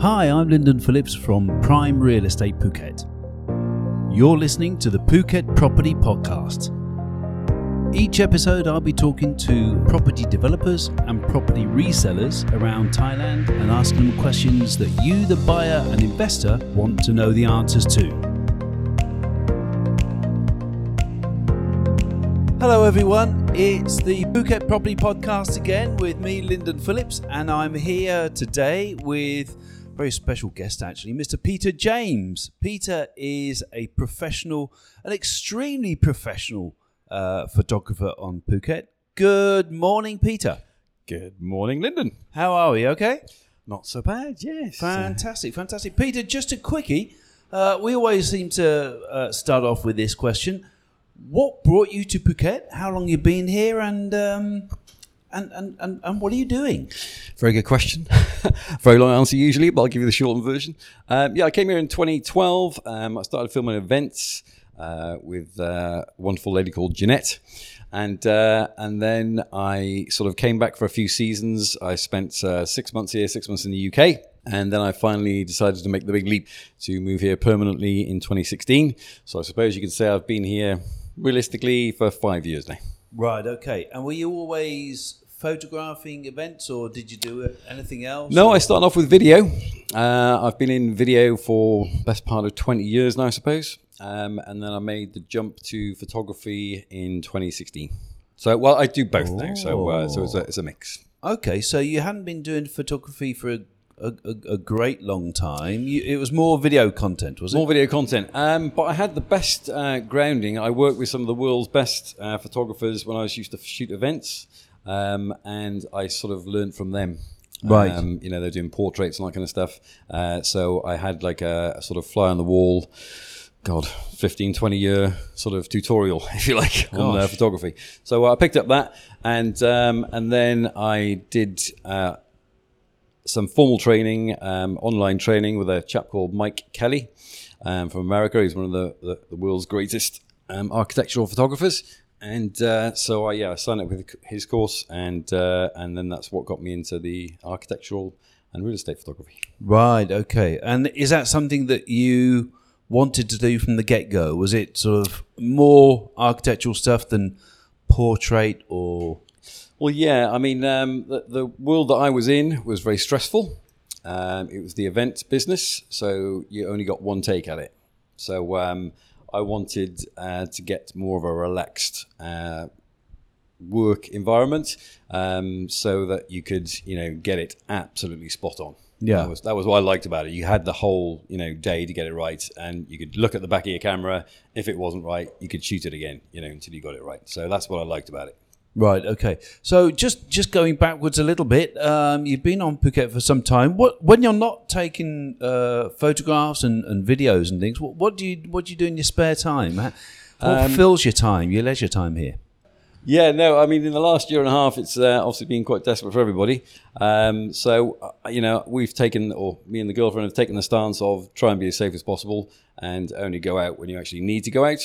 Hi, I'm Lyndon Phillips from Prime Real Estate Phuket. You're listening to the Phuket Property Podcast. Each episode, I'll be talking to property developers and property resellers around Thailand and asking them questions that you, the buyer and investor, want to know the answers to. Hello, everyone. It's the Phuket Property Podcast again with me, Lyndon Phillips, and I'm here today with very special guest, actually, Mr. Peter James. Peter is a professional, an extremely professional uh, photographer on Phuket. Good morning, Peter. Good morning, Lyndon. How are we? Okay. Not so bad, yes. Fantastic, fantastic. Peter, just a quickie. Uh, we always seem to uh, start off with this question: What brought you to Phuket? How long you been here, and um, and, and and and what are you doing? Very good question. Very long answer usually, but I'll give you the shortened version. Um, yeah, I came here in 2012. Um, I started filming events uh, with uh, a wonderful lady called Jeanette. And uh, and then I sort of came back for a few seasons. I spent uh, six months here, six months in the UK, and then I finally decided to make the big leap to move here permanently in 2016. So I suppose you could say I've been here realistically for five years now. Right. Okay. And were you always photographing events, or did you do anything else? No, I started off with video. Uh, I've been in video for best part of 20 years now, I suppose. Um, and then I made the jump to photography in 2016. So, well, I do both now. So, uh, so it's a, it's a mix. Okay, so you hadn't been doing photography for a, a, a, a great long time. You, it was more video content, was it? More video content. Um, but I had the best uh, grounding. I worked with some of the world's best uh, photographers when I was used to shoot events. Um, and I sort of learned from them. Right. Um, you know, they're doing portraits and that kind of stuff. Uh, so I had like a, a sort of fly on the wall, God, 15, 20 year sort of tutorial, if you like, on uh, photography. So uh, I picked up that and, um, and then I did, uh, some formal training, um, online training with a chap called Mike Kelley um, from America. He's one of the, the, the world's greatest um, architectural photographers. And uh, so I yeah I signed up with his course, and uh, and then that's what got me into the architectural and real estate photography. Right. Okay. And is that something that you wanted to do from the get go? Was it sort of more architectural stuff than portrait or? Well, yeah, I mean um, the, the world that I was in was very stressful. Um, it was the event business, so you only got one take at it. So um, I wanted uh, to get more of a relaxed uh, work environment, um, so that you could, you know, get it absolutely spot on. Yeah. that was, that was what I liked about it. You had the whole, you know, day to get it right, and you could look at the back of your camera. If it wasn't right, you could shoot it again, you know, until you got it right. So that's what I liked about it. Right. Okay. So just just going backwards a little bit, um, you've been on Phuket for some time. What when you're not taking uh, photographs and, and videos and things, what, what do you what do you do in your spare time? What Um, fills your time, your leisure time here? Yeah, no, I mean, in the last year and a half, it's uh, obviously been quite desperate for everybody. Um, so, uh, you know, we've taken, or me and the girlfriend have taken the stance of try and be as safe as possible and only go out when you actually need to go out.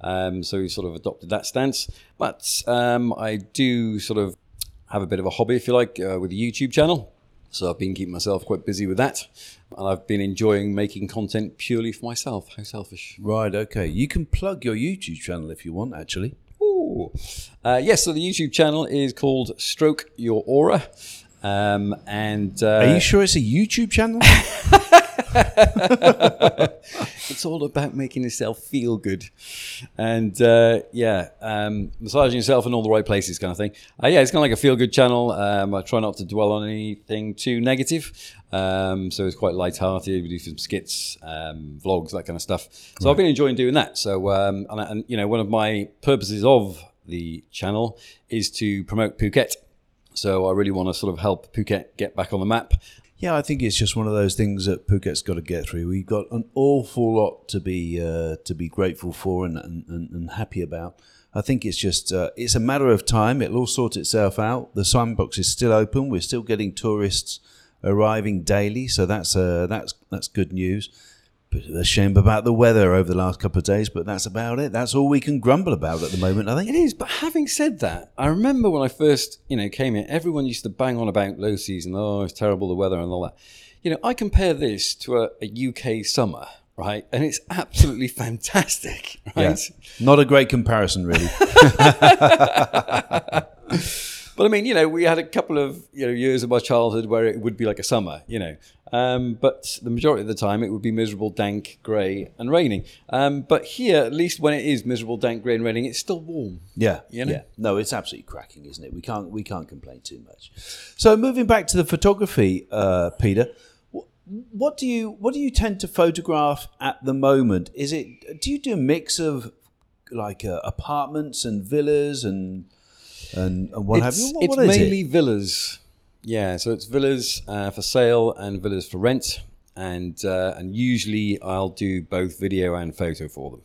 Um, so we've sort of adopted that stance. But um, I do sort of have a bit of a hobby, if you like, uh, with the YouTube channel. So I've been keeping myself quite busy with that. And I've been enjoying making content purely for myself. How selfish. Right. Okay. You can plug your YouTube channel if you want. Actually. Uh, yes, so the YouTube channel is called Stroke Your Aura. Um, and uh, Are you sure it's a YouTube channel? it's all about making yourself feel good. And uh, yeah, um, massaging yourself in all the right places, kind of thing. Uh, yeah, it's kind of like a feel good channel. Um, I try not to dwell on anything too negative. Um, so it's quite light-hearted. We do some skits, um, vlogs, that kind of stuff. So I've been enjoying doing that. So um, and, and you know, one of my purposes of the channel is to promote Phuket. So I really want to sort of help Phuket get back on the map. Yeah, I think it's just one of those things that Phuket's got to get through. We've got an awful lot to be uh, to be grateful for and, and, and, happy about. I think it's just uh, it's a matter of time. It'll all sort itself out. The sandbox is still open. We're still getting tourists arriving daily, so that's uh, that's that's good news. Bit of a shame about the weather over the last couple of days, but that's about it. That's all we can grumble about at the moment, I think. It is. but having said that, I remember when I first, you know, came here, everyone used to bang on about low season. Oh, it's terrible the weather and all that. you know, I compare this to a, a UK summer, right? And it's absolutely fantastic, right? Yeah. Not a great comparison, really. But I mean, you know, we had a couple of you know years of my childhood where it would be like a summer, you know. Um, but the majority of the time, it would be miserable, dank, grey, and raining. Um, but here, at least when it is miserable, dank, grey, and raining, it's still warm. Yeah, You know? yeah. No, it's absolutely cracking, isn't it? We can't we can't complain too much. So moving back to the photography, uh, Peter, what do you what do you tend to photograph at the moment? Is it do you do a mix of like uh, apartments and villas and and, and what have you? What, it's what mainly it? villas. Yeah, so it's villas uh, for sale and villas for rent, and uh, and usually I'll do both video and photo for them.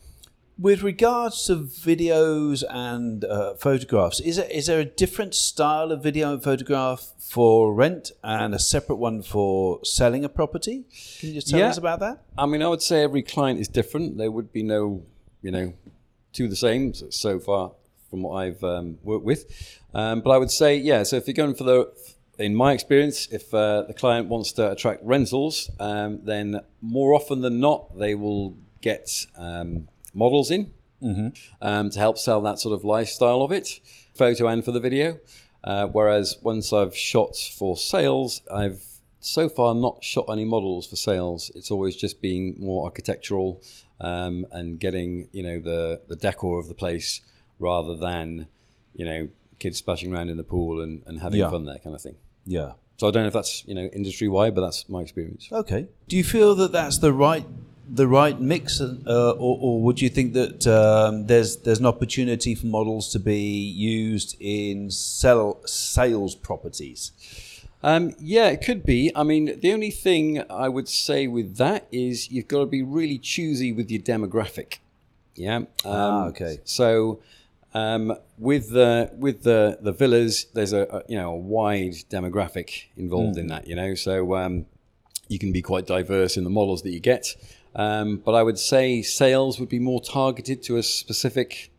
With regards to videos and uh, photographs, is there, is there a different style of video and photograph for rent and a separate one for selling a property? Can you just tell Yeah. us about that? I mean, I would say every client is different. There would be no, you know, two the same so far from what I've um, worked with. Um, but I would say, yeah. So if you're going for the, in my experience, if uh, the client wants to attract rentals, um, then more often than not, they will get um, models in um, to help sell that sort of lifestyle of it, photo and for the video. Uh, whereas once I've shot for sales, I've so far not shot any models for sales. It's always just been more architectural um, and getting you know the the decor of the place rather than you know kids splashing around in the pool and, and having Yeah. fun there kind of thing. Yeah. So I don't know if that's you know industry wide, but that's my experience. Okay. Do you feel that that's the right the right mix, uh, or, or would you think that um, there's there's an opportunity for models to be used in sell, sales properties? Um, yeah, it could be. I mean, the only thing I would say with that is you've got to be really choosy with your demographic. Yeah. Um, Ah, okay. So um, with the with the the villas, there's a, a you know a wide demographic involved Hmm. in that. You know, so um, you can be quite diverse in the models that you get. Um, but I would say sales would be more targeted to a specific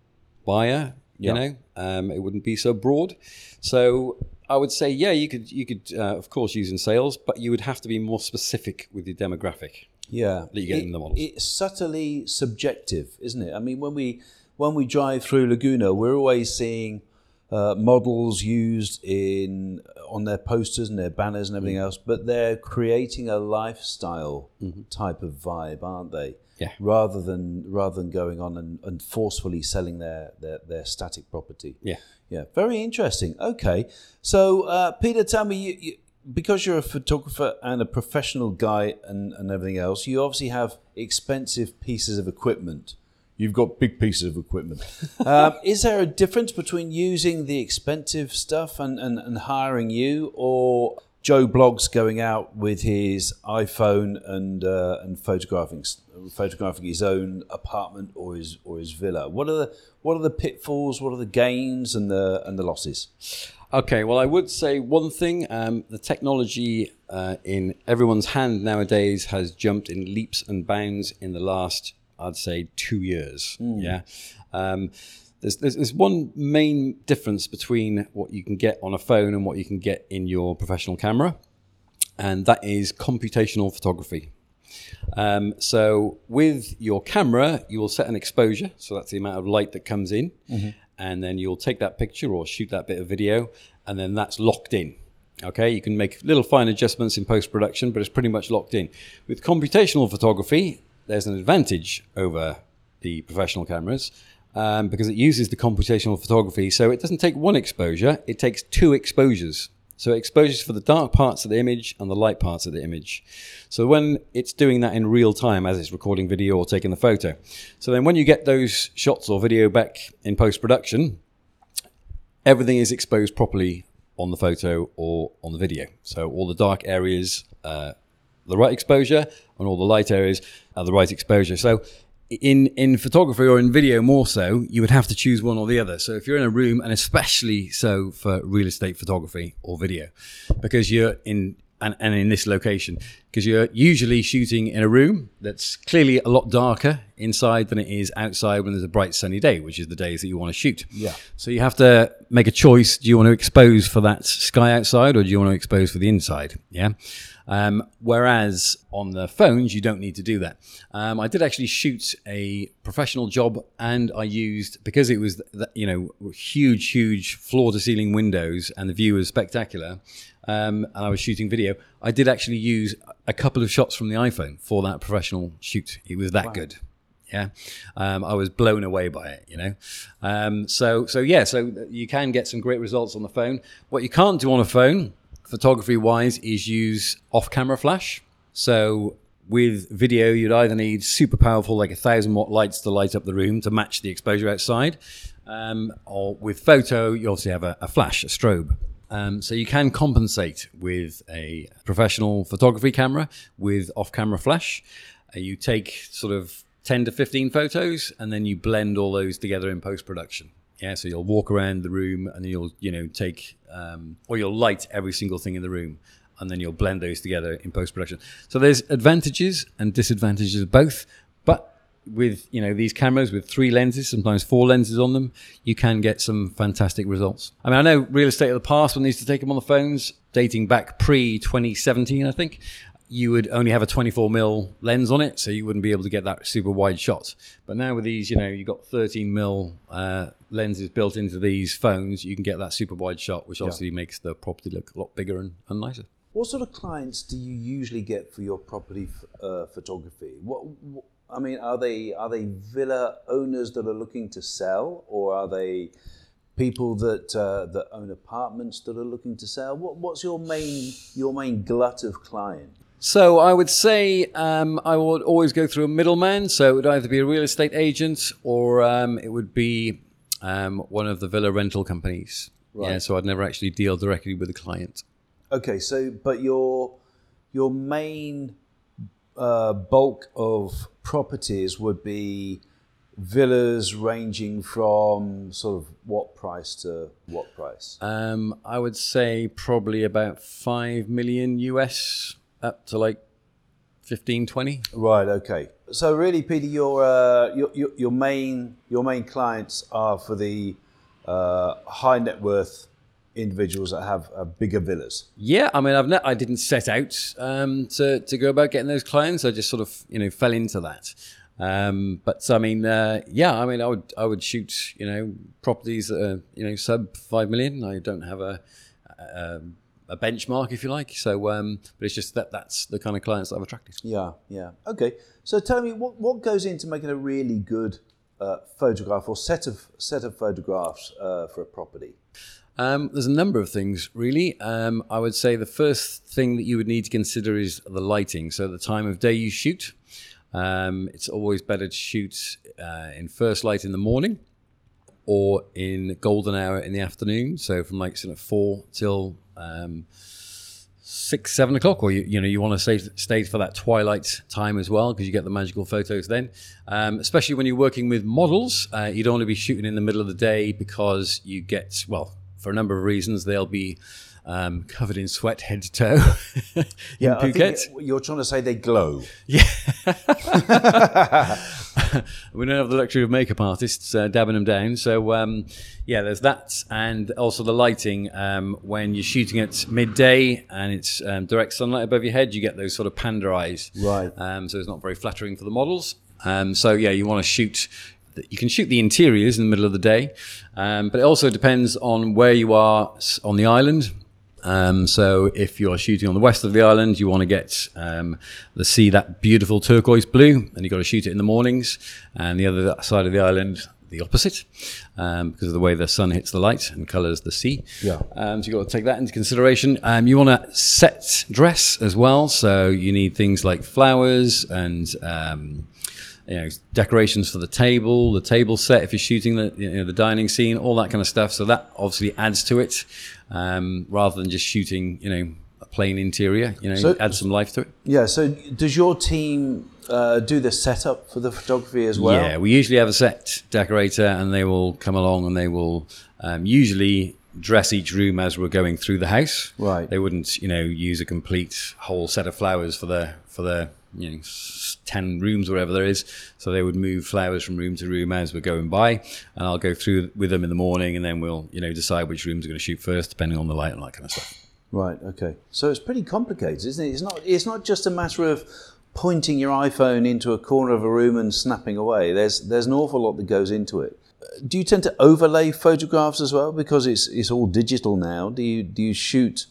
buyer. You Yeah. know, um, it wouldn't be so broad. So I would say, yeah, you could you could uh, of course use in sales, but you would have to be more specific with your demographic. Yeah, That you get It- in the models. It's subtly subjective, isn't it? I mean, when we when we drive through Laguna, we're always seeing uh, models used in on their posters and their banners and everything else, but they're creating a lifestyle type of vibe, aren't they? Yeah. Rather than rather than going on and, and forcefully selling their, their their static property. Yeah. Yeah, very interesting. Okay, so uh, Peter, tell me, you, you, because you're a photographer and a professional guy and, and everything else, you obviously have expensive pieces of equipment. You've got big pieces of equipment. um, is there a difference between using the expensive stuff and, and, and hiring you, or Joe Bloggs going out with his iPhone and uh, and photographing photographing his own apartment or his or his villa? What are the what are the pitfalls? What are the gains and the and the losses? Okay, well, I would say one thing: um, the technology uh, in everyone's hand nowadays has jumped in leaps and bounds in the last, I'd say, two years. Yeah, um, there's, there's there's one main difference between what you can get on a phone and what you can get in your professional camera, and that is computational photography. Um, so with your camera, you will set an exposure. So that's the amount of light that comes in. And then you'll take that picture or shoot that bit of video, and then that's locked in. Okay, you can make little fine adjustments in post production, but it's pretty much locked in. With computational photography, there's an advantage over the professional cameras um, because it uses the computational photography. So it doesn't take one exposure, it takes two exposures. So it exposes for the dark parts of the image and the light parts of the image. So when it's doing that in real time as it's recording video or taking the photo. So then when you get those shots or video back in post production, everything is exposed properly on the photo or on the video. So all the dark areas, uh, the right exposure, and all the light areas are the right exposure. So in in photography or in video more so, you would have to choose one or the other. So if you're in a room, and especially so for real estate photography or video, because you're in and, and in this location, because you're usually shooting in a room that's clearly a lot darker inside than it is outside when there's a bright sunny day, which is the days that you want to shoot. Yeah. So you have to make a choice. Do you want to expose for that sky outside or do you want to expose for the inside? Yeah. Um, whereas on the phones, you don't need to do that. Um, I did actually shoot a professional job, and I used because it was th- you know huge, huge floor to ceiling windows, and the view was spectacular. Um, and I was shooting video. I did actually use a couple of shots from the iPhone for that professional shoot. It was that good. Yeah, um, I was blown away by it. You know, um, so so yeah, so you can get some great results on the phone. What you can't do on a phone, photography wise, is use off-camera flash. So with video, you'd either need super powerful, like a thousand watt lights to light up the room to match the exposure outside, um, or with photo, you obviously have a, a flash, a strobe. Um, so you can compensate with a professional photography camera with off-camera flash. Uh, you take sort of 10 to 15 photos and then you blend all those together in post-production. Yeah, so you'll walk around the room and you'll, you know, take um, or you'll light every single thing in the room and then you'll blend those together in post-production. So there's advantages and disadvantages of both, but with you know these cameras with three lenses, sometimes four lenses on them, you can get some fantastic results. I mean, I know real estate of the past they used to take them on the phones, dating back pre 2017, I think. You would only have a 24 mil lens on it, so you wouldn't be able to get that super wide shot. But now with these, you know, you've got 13 mil uh, lenses built into these phones, you can get that super wide shot, which obviously makes the property look a lot bigger and, and nicer. What sort of clients do you usually get for your property uh, photography? What, what I mean, are they are they villa owners that are looking to sell, or are they people that uh, that own apartments that are looking to sell? What, what's your main your main glut of client? So I would say um, I would always go through a middleman. So it would either be a real estate agent or um, it would be um, one of the villa rental companies. Right. Yeah, so I'd never actually deal directly with the client. Okay, so but your your main uh, bulk of properties would be villas ranging from sort of what price to what price? Um, I would say probably about 5 million US up to like 15, 20. Right. Okay. So really, Peter, your uh, your, your your main your main clients are for the uh, high net worth individuals that have uh, bigger villas. Yeah, I mean, I've ne- I didn't set out um, to to go about getting those clients. I just sort of you know fell into that. Um, but I mean, uh, yeah, I mean, I would I would shoot you know properties that are you know sub five million. I don't have a a, a benchmark, if you like. So, um, but it's just that that's the kind of clients that I've attracted. Yeah. Yeah. Okay. So tell me what what goes into making a really good uh, photograph or set of set of photographs uh, for a property. Um, there's a number of things, really. Um, I would say the first thing that you would need to consider is the lighting. So, the time of day you shoot. Um, it's always better to shoot uh, in first light in the morning or in golden hour in the afternoon. So, from like sort of four till um, six, seven o'clock, or you, you know, you want to stay, stay for that twilight time as well because you get the magical photos then. Um, especially when you're working with models, uh, you don't want to be shooting in the middle of the day because you get, well, for a number of reasons, they'll be um, covered in sweat head to toe in think Phuket. you're trying to say they glow. Yeah. we don't have the luxury of makeup artists uh, dabbing them down. So, um, yeah, there's that. And also the lighting. Um, when you're shooting at midday and it's um, direct sunlight above your head, you get those sort of panda eyes. Right. Um, so it's not very flattering for the models. Um, so, yeah, you want to shoot. You can shoot the interiors in the middle of the day, um, but it also depends on where you are on the island. Um, so if you're shooting on the west of the island, you want to get um, the sea that beautiful turquoise blue, and you've got to shoot it in the mornings. And the other side of the island, the opposite, um, because of the way the sun hits the light and colours the sea. Yeah. Um, so you've got to take that into consideration. Um, you want to set dress as well. So you need things like flowers and um, you know decorations for the table, the table set if you're shooting the you know the dining scene, all that kind of stuff. So that obviously adds to it, um, rather than just shooting you know a plain interior. You know, So- add some life to it. Yeah. So does your team uh, do the setup for the photography as well? Yeah, we usually have a set decorator, and they will come along and they will um, usually dress each room as we're going through the house. Right. They wouldn't, you know, use a complete whole set of flowers for the for the you know ten rooms, whatever there is. So they would move flowers from room to room as we're going by, and I'll go through with them in the morning, and then we'll you know decide which rooms we're going to shoot first, depending on the light and that kind of stuff. Right. Okay. So it's pretty complicated, isn't it? It's not. It's not just a matter of pointing your iPhone into a corner of a room and snapping away. There's there's an awful lot that goes into it. Do you tend to overlay photographs as well because it's it's all digital now? Do you do you shoot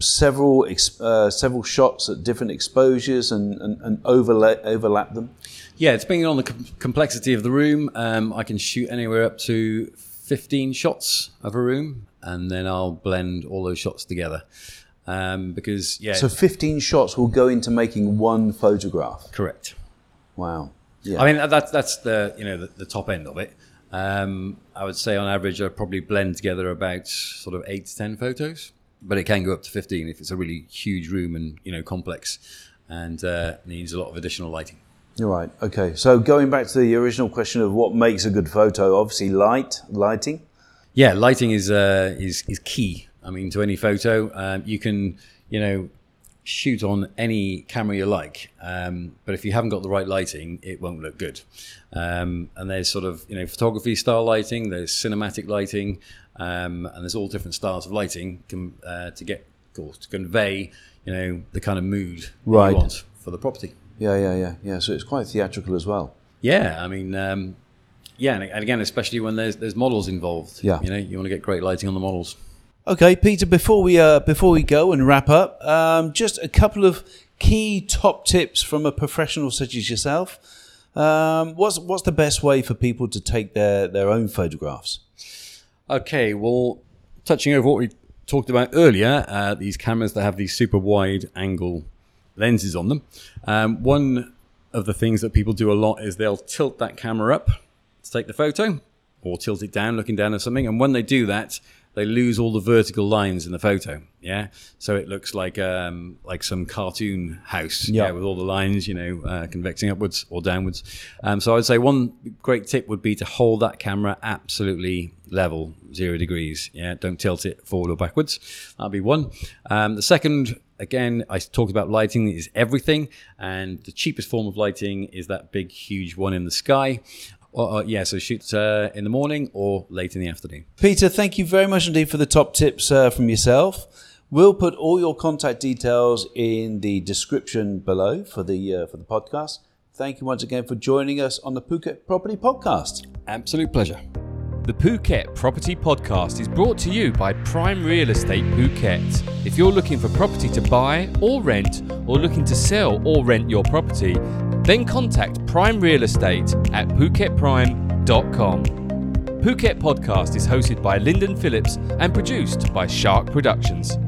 several uh, several shots at different exposures and, and, and overlay overlap them? Yeah, it's depending on the com- complexity of the room, um, I can shoot anywhere up to 15 shots of a room, and then I'll blend all those shots together. Um, because yeah, So 15 shots will go into making one photograph. correct. Wow. Yeah. I mean that's that's the you know the, the top end of it. Um, I would say on average I probably blend together about sort of eight to ten photos, but it can go up to fifteen if it's a really huge room and you know complex and uh, needs a lot of additional lighting. You're right. Okay. So going back to the original question of what makes a good photo, obviously light, lighting. Yeah, lighting is uh, is is key. I mean, to any photo, um, you can you know shoot on any camera you like, um, but if you haven't got the right lighting, it won't look good. Um, and there's sort of you know photography style lighting, there's cinematic lighting, um, and there's all different styles of lighting com- uh, to get or to convey you know the kind of mood Right. you want for the property. Yeah, yeah, yeah, yeah. So it's quite theatrical as well. Yeah, I mean, um, yeah, and, and again, especially when there's there's models involved. Yeah. you know, you want to get great lighting on the models. Okay, Peter. Before we uh, before we go and wrap up, um, just a couple of key top tips from a professional such as yourself. Um, what's what's the best way for people to take their their own photographs? Okay, well, touching over what we talked about earlier, uh, these cameras that have these super wide angle lenses on them. Um, one of the things that people do a lot is they'll tilt that camera up to take the photo, or tilt it down, looking down at something. And when they do that, they lose all the vertical lines in the photo. Yeah, so it looks like um, like some cartoon house. Yeah. Yeah, with all the lines, you know, uh, convexing upwards or downwards. Um, so I'd say one great tip would be to hold that camera absolutely level, zero degrees. Yeah, don't tilt it forward or backwards. That'd be one. Um, the second, again, I talked about lighting is everything, and the cheapest form of lighting is that big, huge one in the sky. Or, uh, yeah, so shoot uh, in the morning or late in the afternoon. Peter, thank you very much indeed for the top tips uh, from yourself. We'll put all your contact details in the description below for the uh, for the podcast. Thank you once again for joining us on the Phuket Property Podcast. Absolute pleasure. The Phuket Property Podcast is brought to you by Prime Real Estate Phuket. If you're looking for property to buy or rent, or looking to sell or rent your property, then contact Prime Real Estate at phuketprime.com. Phuket Podcast is hosted by Lyndon Phillips and produced by Shark Productions.